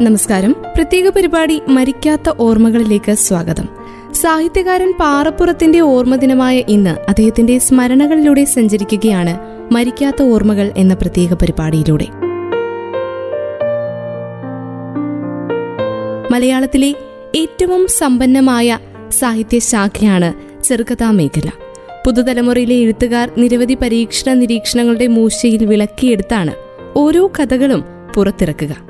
നമസ്കാരം. പ്രത്യേക പരിപാടി മരിക്കാത്ത ഓർമ്മകളിലേക്ക് സ്വാഗതം. സാഹിത്യകാരൻ പാറപ്പുറത്തിന്റെ ഓർമ്മ ദിനമായ ഇന്ന് അദ്ദേഹത്തിന്റെ സ്മരണകളിലൂടെ സഞ്ചരിക്കുകയാണ് മരിക്കാത്ത ഓർമ്മകൾ എന്ന പ്രത്യേക പരിപാടിയിലൂടെ. മലയാളത്തിലെ ഏറ്റവും സമ്പന്നമായ സാഹിത്യശാഖയാണ് ചെറുകഥാ മേഖല പുതുതലമുറയിലെ എഴുത്തുകാർ നിരവധി പരീക്ഷണ നിരീക്ഷണങ്ങളുടെ മൂശയിൽ വിളക്കിയെടുത്താണ് ഓരോ കഥകളും പുറത്തിറക്കുക.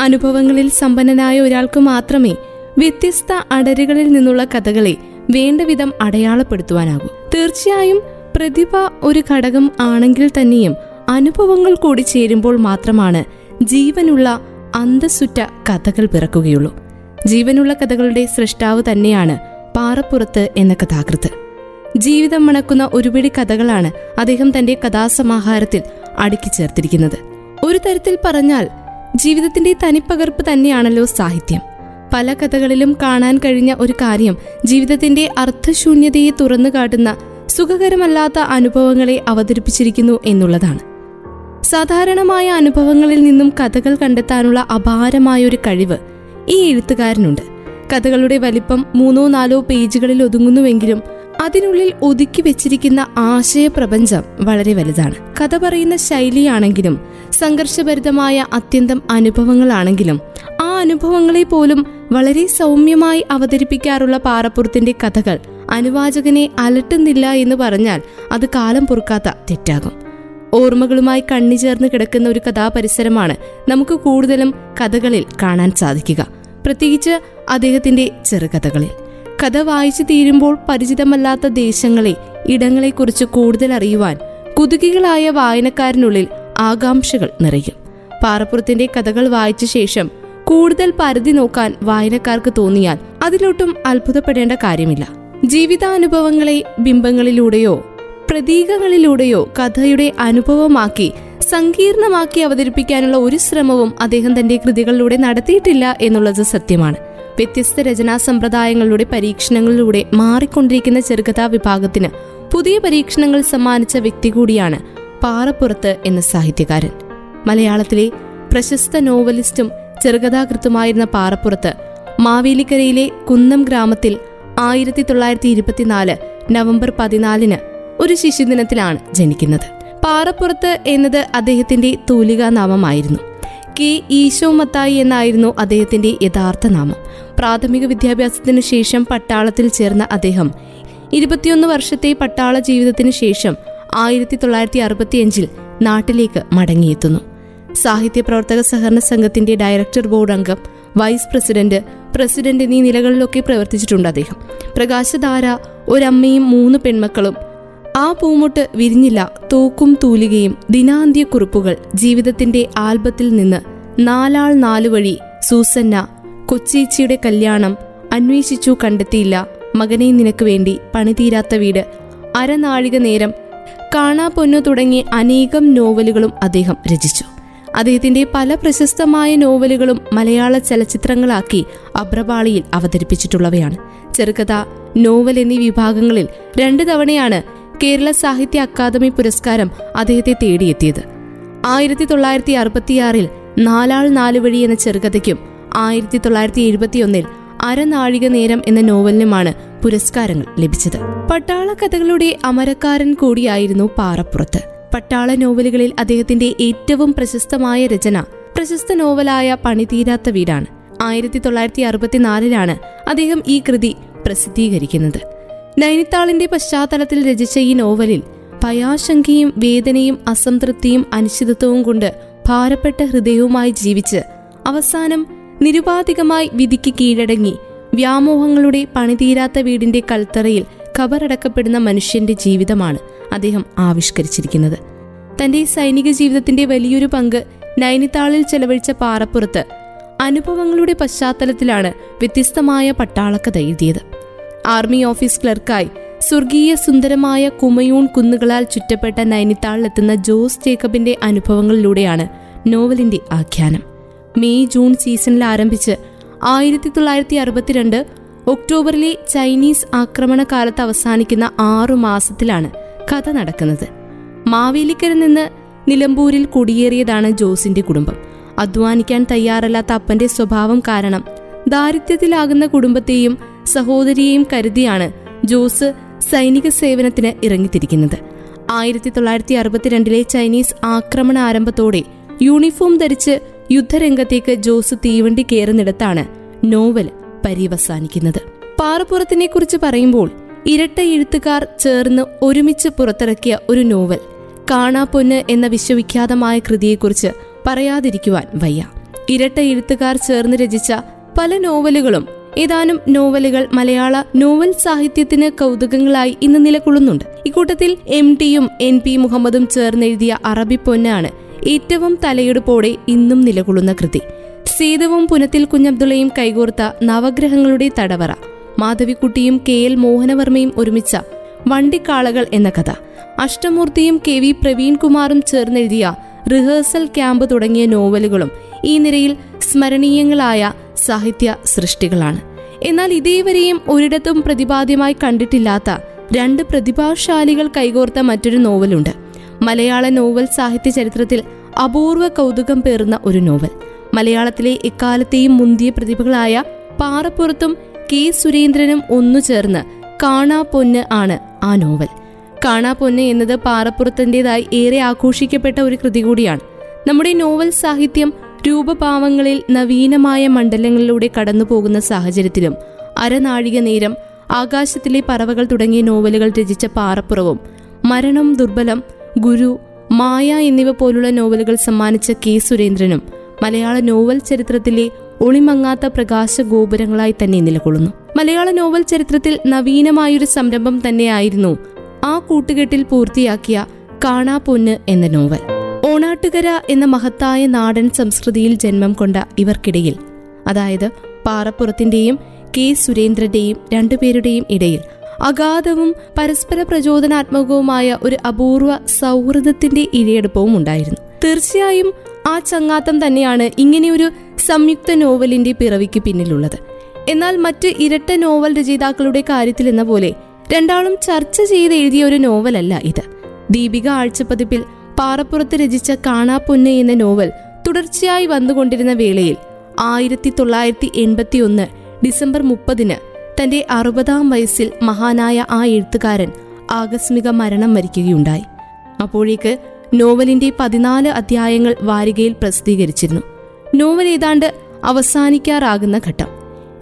അനുഭവങ്ങളിൽ സമ്പന്നനായ ഒരാൾക്ക് മാത്രമേ വ്യത്യസ്ത അടരുകളിൽ നിന്നുള്ള കഥകളെ വേണ്ടവിധം അടയാളപ്പെടുത്തുവാനാകൂ. തീർച്ചയായും പ്രതിഭ ഒരു ഘടകം ആണെങ്കിൽ തന്നെയും അനുഭവങ്ങൾ കൂടി ചേരുമ്പോൾ മാത്രമാണ് ജീവനുള്ള അന്തസ്സുറ്റ കഥകൾ പിറക്കുകയുള്ളൂ. ജീവനുള്ള കഥകളുടെ സൃഷ്ടാവ് തന്നെയാണ് പാറപ്പുറത്ത് എന്ന കഥാകൃത്ത്. ജീവിതം മണക്കുന്ന ഒരുപിടി കഥകളാണ് അദ്ദേഹം തന്റെ കഥാസമാഹാരത്തിൽ അടുക്കി ചേർത്തിരിക്കുന്നത്. ഒരു തരത്തിൽ പറഞ്ഞാൽ ജീവിതത്തിന്റെ തനിപ്പകർപ്പ് തന്നെയാണല്ലോ സാഹിത്യം. പല കഥകളിലും കാണാൻ കഴിഞ്ഞ ഒരു കാര്യം ജീവിതത്തിന്റെ അർത്ഥശൂന്യതയെ തുറന്നു കാട്ടുന്ന സുഖകരമല്ലാത്ത അനുഭവങ്ങളെ അവതരിപ്പിച്ചിരിക്കുന്നു എന്നുള്ളതാണ്. സാധാരണമായ അനുഭവങ്ങളിൽ നിന്നും കഥകൾ കണ്ടെത്താനുള്ള അപാരമായൊരു കഴിവ് ഈ എഴുത്തുകാരനുണ്ട്. കഥകളുടെ വലിപ്പം മൂന്നോ നാലോ പേജുകളിൽ ഒതുങ്ങുന്നുവെങ്കിലും അതിനുള്ളിൽ ഒതുക്കി വെച്ചിരിക്കുന്ന ആശയപ്രപഞ്ചം വളരെ വലുതാണ്. കഥ പറയുന്ന ശൈലിയാണെങ്കിലും സംഘർഷഭരിതമായ അത്യന്തം അനുഭവങ്ങളാണെങ്കിലും ആ അനുഭവങ്ങളെ പോലും വളരെ സൗമ്യമായി അവതരിപ്പിക്കാറുള്ള പാറപ്പുറത്തിന്റെ കഥകൾ അനുവാചകനെ അലട്ടുന്നില്ല എന്ന് പറഞ്ഞാൽ അത് കാലം പൊറുക്കാത്ത തെറ്റാകും. ഓർമ്മകളുമായി കണ്ണി ചേർന്ന് കിടക്കുന്ന ഒരു കഥാപരിസരമാണ് നമുക്ക് കൂടുതലും കഥകളിൽ കാണാൻ സാധിക്കുക. പ്രത്യേകിച്ച് അദ്ദേഹത്തിന്റെ ചെറുകഥകളിൽ. കഥ വായിച്ചു തീരുമ്പോൾ പരിചിതമല്ലാത്ത ദേശങ്ങളെ ഇടങ്ങളെക്കുറിച്ച് കൂടുതൽ അറിയുവാൻ കുതുകികളായ വായനക്കാരനുള്ളിൽ ആകാംക്ഷകൾ നിറയും. പാറപ്പുറത്തിന്റെ കഥകൾ വായിച്ച ശേഷം കൂടുതൽ പരിധി നോക്കാൻ വായനക്കാർക്ക് തോന്നിയാൽ അതിലൊട്ടും അത്ഭുതപ്പെടേണ്ട കാര്യമില്ല. ജീവിതാനുഭവങ്ങളെ ബിംബങ്ങളിലൂടെയോ പ്രതീകങ്ങളിലൂടെയോ കഥയുടെ അനുഭവമാക്കി സങ്കീർണമാക്കി അവതരിപ്പിക്കാനുള്ള ഒരു ശ്രമവും അദ്ദേഹം തന്റെ കൃതികളിലൂടെ നടത്തിയിട്ടില്ല എന്നുള്ളത് സത്യമാണ്. വ്യത്യസ്ത രചനാ സമ്പ്രദായങ്ങളുടെ പരീക്ഷണങ്ങളിലൂടെ മാറിക്കൊണ്ടിരിക്കുന്ന ചെറുകഥാ വിഭാഗത്തിന് പുതിയ പരീക്ഷണങ്ങൾ സമ്മാനിച്ച വ്യക്തി കൂടിയാണ് പാറപ്പുറത്ത് എന്ന സാഹിത്യകാരൻ. മലയാളത്തിലെ പ്രശസ്ത നോവലിസ്റ്റും ചെറുകഥാകൃത്തുമായിരുന്ന പാറപ്പുറത്ത് മാവേലിക്കരയിലെ കുന്നം ഗ്രാമത്തിൽ ആയിരത്തി തൊള്ളായിരത്തി ഇരുപത്തിനാല് നവംബർ പതിനാലിന് ഒരു ശിശുദിനത്തിലാണ് ജനിക്കുന്നത്. പാറപ്പുറത്ത് എന്നത് അദ്ദേഹത്തിന്റെ തൂലികാ നാമമായിരുന്നു കെ ഈശോ മത്തായി എന്നായിരുന്നു അദ്ദേഹത്തിന്റെ യഥാർത്ഥ നാമം. പ്രാഥമിക വിദ്യാഭ്യാസത്തിനു ശേഷം പട്ടാളത്തിൽ ചേർന്ന അദ്ദേഹം ഇരുപത്തിയൊന്ന് വർഷത്തെ പട്ടാള ജീവിതത്തിനു ശേഷം ആയിരത്തി തൊള്ളായിരത്തി അറുപത്തിയഞ്ചിൽ നാട്ടിലേക്ക് മടങ്ങിയെത്തുന്നു. സാഹിത്യ പ്രവർത്തക സഹകരണ സംഘത്തിന്റെ ഡയറക്ടർ ബോർഡ് അംഗം വൈസ് പ്രസിഡന്റ് പ്രസിഡന്റ് എന്നീ നിലകളിലൊക്കെ പ്രവർത്തിച്ചിട്ടുണ്ട് അദ്ദേഹം. പ്രകാശധാര ഒരമ്മയും മൂന്ന് പെൺമക്കളും. ആ പൂമുട്ട് വിരിഞ്ഞില്ല തൂക്കും തൂലികയും ദിനാന്ത്യ കുറിപ്പുകൾ ജീവിതത്തിന്റെ ആൽബത്തിൽ നിന്ന് നാലാൾ നാലു വഴി സൂസന്ന കൊച്ചീച്ചിയുടെ കല്യാണം അന്വേഷിച്ചു കണ്ടെത്തിയില്ല മകനെ നിനക്ക് വേണ്ടി പണിതീരാത്ത വീട് അരനാഴിക നേരം കാണാ പൊന്നു തുടങ്ങി അനേകം നോവലുകളും അദ്ദേഹം രചിച്ചു. അദ്ദേഹത്തിന്റെ പല പ്രശസ്തമായ നോവലുകളും മലയാള ചലച്ചിത്രങ്ങളാക്കി അബ്രപാളിയിൽ അവതരിപ്പിച്ചിട്ടുള്ളവയാണ്. ചെറുകഥ നോവൽ എന്നീ വിഭാഗങ്ങളിൽ രണ്ടു തവണയാണ് കേരള സാഹിത്യ അക്കാദമി പുരസ്കാരം അദ്ദേഹത്തെ തേടിയെത്തിയത്. ആയിരത്തി തൊള്ളായിരത്തി അറുപത്തിയാറിൽ നാലാൾ നാലുവഴി എന്ന ചെറുകഥയ്ക്കും ആയിരത്തി തൊള്ളായിരത്തി എഴുപത്തിയൊന്നിൽ അരനാഴിക നേരം എന്ന നോവലിനുമാണ് പുരസ്കാരങ്ങൾ ലഭിച്ചത്. പട്ടാള കഥകളുടെ അമരക്കാരൻ കൂടിയായിരുന്നു പാറപ്പുറത്ത്. പട്ടാള നോവലുകളിൽ അദ്ദേഹത്തിന്റെ ഏറ്റവും പ്രശസ്തമായ രചന പ്രശസ്ത നോവലായ പണിതീരാത്ത വീടാണ്. ആയിരത്തി തൊള്ളായിരത്തി അറുപത്തിനാലിലാണ് അദ്ദേഹം ഈ കൃതി പ്രസിദ്ധീകരിക്കുന്നത്. നൈനിത്താളിന്റെ പശ്ചാത്തലത്തിൽ രചിച്ച ഈ നോവലിൽ ഭയാശങ്കയും വേദനയും അസംതൃപ്തിയും അനിശ്ചിതത്വവും കൊണ്ട് ഭാരപ്പെട്ട ഹൃദയവുമായി ജീവിച്ച് അവസാനം നിരുപാധികമായി വിധിക്ക് കീഴടങ്ങി. വ്യാമോഹങ്ങളുടെ പണിതീരാത്ത വീടിന്റെ കൽത്തറയിൽ ഖബറടക്കപ്പെടുന്ന മനുഷ്യന്റെ ജീവിതമാണ് അദ്ദേഹം ആവിഷ്കരിച്ചിരിക്കുന്നത്. തന്റെ സൈനിക ജീവിതത്തിന്റെ വലിയൊരു പങ്ക് നൈനിതാളിൽ ചെലവഴിച്ച പാറപ്പുറത്ത് അനുഭവങ്ങളുടെ പശ്ചാത്തലത്തിലാണ് വ്യത്യസ്തമായ പട്ടാളക്കഥ എഴുതിയത്. ആർമി ഓഫീസ് ക്ലർക്കായി സ്വർഗീയ സുന്ദരമായ കുമയൂൺ കുന്നുകളാൽ ചുറ്റപ്പെട്ട നൈനിത്താളിലെത്തുന്ന ജോസ് ജേക്കബിന്റെ അനുഭവങ്ങളിലൂടെയാണ് നോവലിന്റെ ആഖ്യാനം. മെയ് ജൂൺ സീസണിൽ ആരംഭിച്ച് ആയിരത്തി തൊള്ളായിരത്തി അറുപത്തിരണ്ട് ഒക്ടോബറിലെ ചൈനീസ് ആക്രമണ കാലത്ത് അവസാനിക്കുന്ന ആറു മാസത്തിലാണ് കഥ നടക്കുന്നത്. മാവേലിക്കര നിന്ന് നിലമ്പൂരിൽ കുടിയേറിയതാണ് ജോസിന്റെ കുടുംബം. അധ്വാനിക്കാൻ തയ്യാറല്ലാത്ത അപ്പന്റെ സ്വഭാവം കാരണം ദാരിദ്ര്യത്തിലാകുന്ന കുടുംബത്തെയും സഹോദരിയെയും കരുതിയാണ് ജോസ് സൈനിക സേവനത്തിന് ഇറങ്ങിത്തിരിക്കുന്നത്. ആയിരത്തി തൊള്ളായിരത്തി അറുപത്തിരണ്ടിലെ ചൈനീസ് ആക്രമണ ആരംഭത്തോടെ യൂണിഫോം ധരിച്ച് യുദ്ധരംഗത്തേക്ക് ജോസ് തീവണ്ടി കയറുന്നിടത്താണ് നോവൽ പര്യവസാനിക്കുന്നത്. പാറപ്പുറത്തിനെ കുറിച്ച് പറയുമ്പോൾ ഇരട്ട എഴുത്തുകാർ ചേർന്ന് ഒരുമിച്ച് പുറത്തിറക്കിയ ഒരു നോവൽ കാണാപ്പൊന്ന് എന്ന വിശ്വവിഖ്യാതമായ കൃതിയെക്കുറിച്ച് പറയാതിരിക്കുവാൻ വയ്യ. ഇരട്ട എഴുത്തുകാർ ചേർന്ന് രചിച്ച പല നോവലുകളും ഏതാനും നോവലുകൾ മലയാള നോവൽ സാഹിത്യത്തിന് കൗതുകങ്ങളായി ഇന്ന് നിലകൊള്ളുന്നുണ്ട്. ഇക്കൂട്ടത്തിൽ എം ടിയും എൻ പി മുഹമ്മദും ചേർന്നെഴുതിയ അറബി പൊന്നാണ് ഏറ്റവും തലയെടുപ്പോടെ ഇന്നും നിലകൊള്ളുന്ന കൃതി. സീതവും പുനത്തിൽ കുഞ്ഞബ്ദുള്ളയും കൈകോർത്ത നവഗ്രഹങ്ങളുടെ തടവറ. മാധവിക്കുട്ടിയും കെ എൽ മോഹനവർമ്മയും ഒരുമിച്ച വണ്ടിക്കാളകൾ എന്ന കഥ. അഷ്ടമൂർത്തിയും കെ വി പ്രവീൺകുമാറും ചേർന്നെഴുതിയ റിഹേഴ്സൽ ക്യാമ്പ് തുടങ്ങിയ നോവലുകളും ഈ നിരയിൽ സ്മരണീയങ്ങളായ സാഹിത്യ സൃഷ്ടികളാണ്. എന്നാൽ ഇതേവരെയും ഒരിടത്തും പ്രതിപാദ്യമായി കണ്ടിട്ടില്ലാത്ത രണ്ട് പ്രതിഭാശാലികൾ കൈകോർത്ത മറ്റൊരു നോവലുണ്ട്. മലയാള നോവൽ സാഹിത്യ ചരിത്രത്തിൽ അപൂർവ കൗതുകം പേറുന്ന ഒരു നോവൽ. മലയാളത്തിലെ ഇക്കാലത്തെയും മുന്തിയ പ്രതിഭകളായ പാറപ്പുറത്തും കെ സുരേന്ദ്രനും ഒന്നു ചേർന്ന് കാണാ പൊന്ന് ആണ് ആ നോവൽ. കാണാ പൊന്ന് എന്നത് പാറപ്പുറത്തിന്റെതായി ഏറെ ആഘോഷിക്കപ്പെട്ട ഒരു കൃതി കൂടിയാണ്. നമ്മുടെ നോവൽ സാഹിത്യം രൂപഭാവങ്ങളിൽ നവീനമായ മണ്ഡലങ്ങളിലൂടെ കടന്നു പോകുന്ന സാഹചര്യത്തിലും അരനാഴിക നേരം ആകാശത്തിലെ പറവകൾ തുടങ്ങിയ നോവലുകൾ രചിച്ച പാറപ്പുറവും മരണം ദുർബലം ഗുരു മായ എന്നിവ പോലുള്ള നോവലുകൾ സമ്മാനിച്ച കെ സുരേന്ദ്രനും മലയാള നോവൽ ചരിത്രത്തിലെ ഒളിമങ്ങാത്ത പ്രകാശ ഗോപുരങ്ങളായി തന്നെ നിലകൊള്ളുന്നു. മലയാള നോവൽ ചരിത്രത്തിൽ നവീനമായൊരു സംരംഭം തന്നെയായിരുന്നു ആ കൂട്ടുകെട്ടിൽ പൂർത്തിയാക്കിയ കാണാ പൊന്ന് എന്ന നോവൽ. ഓണാട്ടുകര എന്ന മഹത്തായ നാടൻ സംസ്കൃതിയിൽ ജന്മം കൊണ്ട ഇവർക്കിടയിൽ അതായത് പാറപ്പുറത്തിന്റെയും കെ സുരേന്ദ്രന്റെയും രണ്ടുപേരുടെയും ഇടയിൽ അഗാധവും പരസ്പര പ്രചോദനാത്മകവുമായ ഒരു അപൂർവ സൗഹൃദത്തിന്റെ ഇഴയെടുപ്പവും ഉണ്ടായിരുന്നു. തീർച്ചയായും ആ ചങ്ങാത്തം തന്നെയാണ് ഇങ്ങനെയൊരു സംയുക്ത നോവലിന്റെ പിറവിക്ക് പിന്നിലുള്ളത്. എന്നാൽ മറ്റ് ഇരട്ട നോവൽ രചയിതാക്കളുടെ കാര്യത്തിൽ എന്ന പോലെ രണ്ടാളും ചർച്ച ചെയ്ത് എഴുതിയ ഒരു നോവലല്ല ഇത്. ദീപിക ആഴ്ചപ്പതിപ്പിൽ പാറപ്പുറത്ത് രചിച്ച കാണാപ്പൊന്ന് എന്ന നോവൽ തുടർച്ചയായി വന്നുകൊണ്ടിരുന്ന വേളയിൽ ആയിരത്തി തൊള്ളായിരത്തി എൺപത്തി ഒന്ന് ഡിസംബർ മുപ്പതിന് തന്റെ അറുപതാം വയസ്സിൽ മഹാനായ ആ എഴുത്തുകാരൻ ആകസ്മിക മരണം വരിക്കുകയുണ്ടായി. അപ്പോഴേക്ക് നോവലിന്റെ പതിനാല് അധ്യായങ്ങൾ വാരികയിൽ പ്രസിദ്ധീകരിച്ചിരുന്നു. നോവൽ ഏതാണ്ട് അവസാനിക്കാറാകുന്ന ഘട്ടം.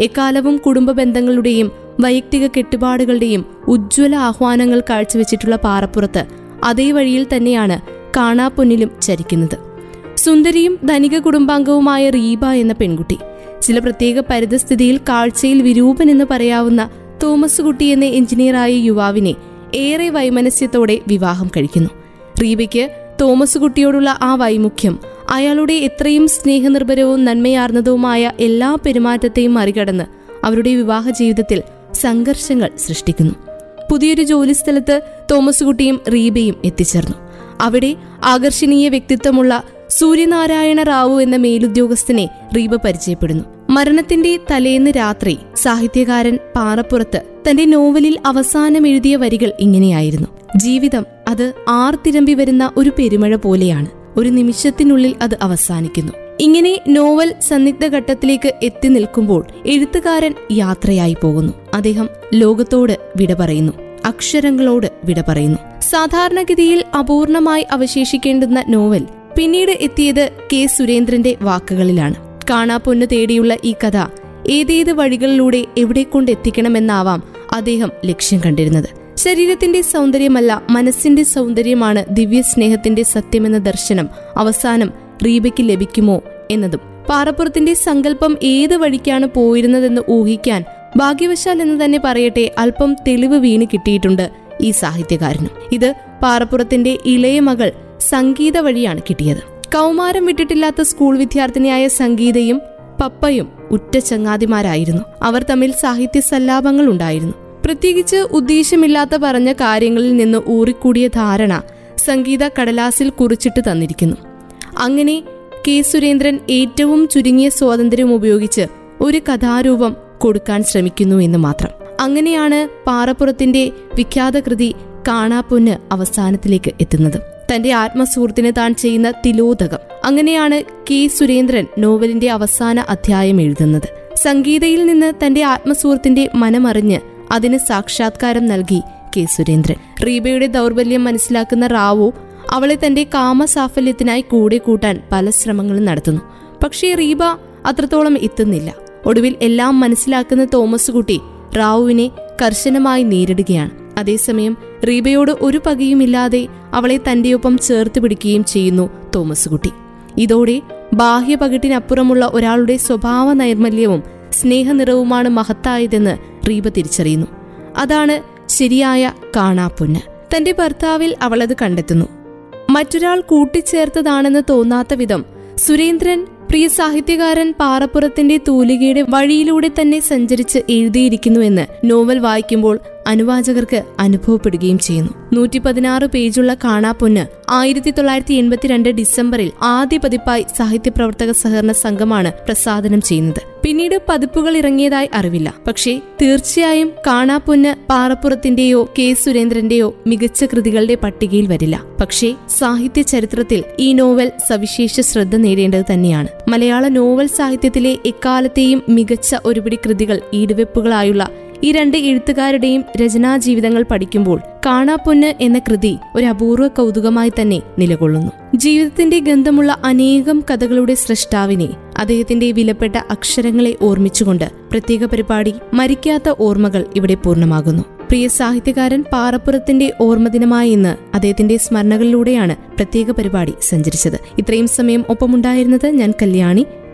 എക്കാലവും കുടുംബ ബന്ധങ്ങളുടെയും വൈയക്തിക കെട്ടുപാടുകളുടെയും ഉജ്ജ്വല ആഹ്വാനങ്ങൾ കാഴ്ചവെച്ചിട്ടുള്ള പാറപ്പുറത്ത് അതേ വഴിയിൽ തന്നെയാണ് കാണാപ്പൊന്നിലും ചരിക്കുന്നത്. സുന്ദരിയും ധനിക കുടുംബാംഗവുമായ റീബ എന്ന പെൺകുട്ടി ചില പ്രത്യേക പരിതസ്ഥിതിയിൽ കാഴ്ചയിൽ വിരൂപൻ എന്ന് പറയാവുന്ന തോമസ് കുട്ടി എന്ന എഞ്ചിനീയറായ യുവാവിനെ ഏറെ വൈമനസ്യത്തോടെ വിവാഹം കഴിക്കുന്നു. റീബയ്ക്ക് തോമസ് കുട്ടിയോടുള്ള ആ വൈമുഖ്യം അയാളുടെ എത്രയും സ്നേഹനിർഭരവും നന്മയാർന്നതുമായ എല്ലാ പെരുമാറ്റത്തെയും മറികടന്ന് അവരുടെ വിവാഹ ജീവിതത്തിൽ സംഘർഷങ്ങൾ സൃഷ്ടിക്കുന്നു. പുതിയൊരു ജോലിസ്ഥലത്ത് തോമസ് കുട്ടിയും റീബയും എത്തിച്ചേർന്നു. അവിടെ ആകർഷണീയ വ്യക്തിത്വമുള്ള സൂര്യനാരായണ റാവു എന്ന മേലുദ്യോഗസ്ഥനെ റീബ പരിചയപ്പെടുന്നു. മരണത്തിന്റെ തലേന്ന് രാത്രി സാഹിത്യകാരൻ പാറപ്പുറത്ത് തന്റെ നോവലിൽ അവസാനം എഴുതിയ വരികൾ ഇങ്ങനെയായിരുന്നു. ജീവിതം അത് ആർത്തിരമ്പി വരുന്ന ഒരു പെരുമഴ പോലെയാണ്. ഒരു നിമിഷത്തിനുള്ളിൽ അത് അവസാനിക്കുന്നു. ഇങ്ങനെ നോവൽ സന്നിഗ്ധ ഘട്ടത്തിലേക്ക് എത്തി നിൽക്കുമ്പോൾ എഴുത്തുകാരൻ യാത്രയായി പോകുന്നു. അദ്ദേഹം ലോകത്തോട് വിട പറയുന്നു. അക്ഷരങ്ങളോട് വിട പറയുന്നു. സാധാരണഗതിയിൽ അപൂർണമായി അവശേഷിക്കേണ്ടുന്ന നോവൽ പിന്നീട് എത്തിയത് കെ സുരേന്ദ്രന്റെ വാക്കുകളിലാണ്. കാണാപ്പൊന്ന് തേടിയുള്ള ഈ കഥ ഏതേത് വഴികളിലൂടെ എവിടെ കൊണ്ടെത്തിക്കണമെന്നാവാം അദ്ദേഹം ലക്ഷ്യം കണ്ടിരുന്നത്. ശരീരത്തിന്റെ സൗന്ദര്യമല്ല മനസ്സിന്റെ സൗന്ദര്യമാണ് ദിവ്യ സ്നേഹത്തിന്റെ സത്യമെന്ന ദർശനം അവസാനം റീബയ്ക്ക് ലഭിക്കുമോ എന്നതും. പാറപ്പുറത്തിന്റെ സങ്കല്പം ഏത് വഴിക്കാണ് പോയിരുന്നതെന്ന് ഊഹിക്കാൻ ഭാഗ്യവശാൽ എന്ന് തന്നെ പറയട്ടെ അല്പം തെളിവ് വീണ് കിട്ടിയിട്ടുണ്ട് ഈ സാഹിത്യകാരനും. ഇത് പാറപ്പുറത്തിന്റെ ഇളയ മകൾ സംഗീത വഴിയാണ് കിട്ടിയത്. കൗമാരം വിട്ടിട്ടില്ലാത്ത സ്കൂൾ വിദ്യാർത്ഥിനിയായ സംഗീതയും പപ്പയും ഉറ്റ ചങ്ങാതിമാരായിരുന്നു. അവർ തമ്മിൽ സാഹിത്യ സല്ലാപങ്ങൾ ഉണ്ടായിരുന്നു. പ്രത്യേകിച്ച് ഉദ്ദേശമില്ലാത്ത പറഞ്ഞ കാര്യങ്ങളിൽ നിന്ന് ഊറിക്കൂടിയ ധാരണ സംഗീത കടലാസിൽ കുറിച്ചിട്ട് തന്നിരിക്കുന്നു. അങ്ങനെ കെ സുരേന്ദ്രൻ ഏറ്റവും ചുരുങ്ങിയ സ്വാതന്ത്ര്യം ഉപയോഗിച്ച് ഒരു കഥാരൂപം കൊടുക്കാൻ ശ്രമിക്കുന്നു എന്ന് മാത്രം. അങ്ങനെയാണ് പാറപ്പുറത്തിന്റെ വിഖ്യാത കൃതി കാണാപ്പൊന്ന് അവസാനത്തിലേക്ക് എത്തുന്നത്. തന്റെ ആത്മസുഹൃത്തിന് താൻ ചെയ്യുന്ന തിലോദകം. അങ്ങനെയാണ് കെ സുരേന്ദ്രൻ നോവലിന്റെ അവസാന അധ്യായം എഴുതുന്നത്. സംഗീതയിൽ നിന്ന് തന്റെ ആത്മസുഹൃത്തിന്റെ മനമറിഞ്ഞ് അതിന് സാക്ഷാത്കാരം നൽകി കെ സുരേന്ദ്രൻ. റീബയുടെ ദൗർബല്യം മനസ്സിലാക്കുന്ന റാവു അവളെ തന്റെ കാമസാഫല്യത്തിനായി കൂടെ കൂട്ടാൻ പല ശ്രമങ്ങളും നടത്തുന്നു. പക്ഷേ റീബ അത്രത്തോളം എത്തുന്നില്ല. ഒടുവിൽ എല്ലാം മനസ്സിലാക്കുന്ന തോമസ് കുട്ടി റാവുവിനെ കർശനമായി നേരിടുകയാണ്. അതേസമയം റീബയോട് ഒരു പകയുമില്ലാതെ അവളെ തന്റെയൊപ്പം ചേർത്ത് പിടിക്കുകയും ചെയ്യുന്നു തോമസ് കുട്ടി ഇതോടെ ബാഹ്യപകിട്ടിനപ്പുറമുള്ള ഒരാളുടെ സ്വഭാവ നൈർമല്യവും സ്നേഹനിറവുമാണ് മഹത്തായതെന്ന് റീബ തിരിച്ചറിയുന്നു. അതാണ് ശരിയായ കാണാപ്പൊന്ന്. തന്റെ ഭർത്താവിൽ അവളത് കണ്ടെത്തുന്നു. മറ്റൊരാൾ കൂട്ടിച്ചേർത്തതാണെന്ന് തോന്നാത്ത വിധം സുരേന്ദ്രൻ പ്രിയ സാഹിത്യകാരൻ പാറപ്പുറത്തിന്റെ തൂലികയുടെ വഴിയിലൂടെ തന്നെ സഞ്ചരിച്ച് എഴുതിയിരിക്കുന്നുവെന്ന് നോവൽ വായിക്കുമ്പോൾ അനുവാചകർക്ക് അനുഭവപ്പെടുകയും ചെയ്യുന്നു. നൂറ്റി പതിനാറ് പേജുള്ള കാണാപ്പൊന്ന് ആയിരത്തി തൊള്ളായിരത്തി എൺപത്തിരണ്ട് ഡിസംബറിൽ ആദ്യ പതിപ്പായി സാഹിത്യ പ്രവർത്തക സഹകരണ സംഘമാണ് പ്രസാദനം ചെയ്യുന്നത്. പിന്നീട് പതിപ്പുകൾ ഇറങ്ങിയതായി അറിവില്ല. പക്ഷേ തീർച്ചയായും കാണാപ്പൊന്ന് പാറപ്പുറത്തിന്റെയോ കെ സുരേന്ദ്രന്റെയോ മികച്ച കൃതികളുടെ പട്ടികയിൽ വരില്ല. പക്ഷേ സാഹിത്യ ചരിത്രത്തിൽ ഈ നോവൽ സവിശേഷ ശ്രദ്ധ നേടേണ്ടത് തന്നെയാണ്. മലയാള നോവൽ സാഹിത്യത്തിലെ എക്കാലത്തെയും മികച്ച ഒരുപിടി കൃതികൾ ഈടുവെപ്പുകളായുള്ള ഈ രണ്ട് എഴുത്തുകാരുടെയും രചനാ ജീവിതങ്ങൾ പഠിക്കുമ്പോൾ കാണാപ്പൊന്ന് എന്ന കൃതി ഒരു അപൂർവ കൗതുകമായി തന്നെ നിലകൊള്ളുന്നു. ജീവിതത്തിന്റെ ഗന്ധമുള്ള അനേകം കഥകളുടെ സൃഷ്ടാവിനെ അദ്ദേഹത്തിന്റെ വിലപ്പെട്ട അക്ഷരങ്ങളെ ഓർമ്മിച്ചുകൊണ്ട് പ്രത്യേക പരിപാടി മരിക്കാത്ത ഓർമ്മകൾ ഇവിടെ പൂർണമാകുന്നു. പ്രിയ സാഹിത്യകാരൻ പാറപ്പുറത്തിന്റെ ഓർമ്മദിനമായ ഇന്ന് അദ്ദേഹത്തിന്റെ സ്മരണകളിലൂടെയാണ് പ്രത്യേക പരിപാടി സഞ്ചരിച്ചത്. ഇത്രയും സമയം ഒപ്പമുണ്ടായിരുന്നത് ഞാൻ കല്യാണി.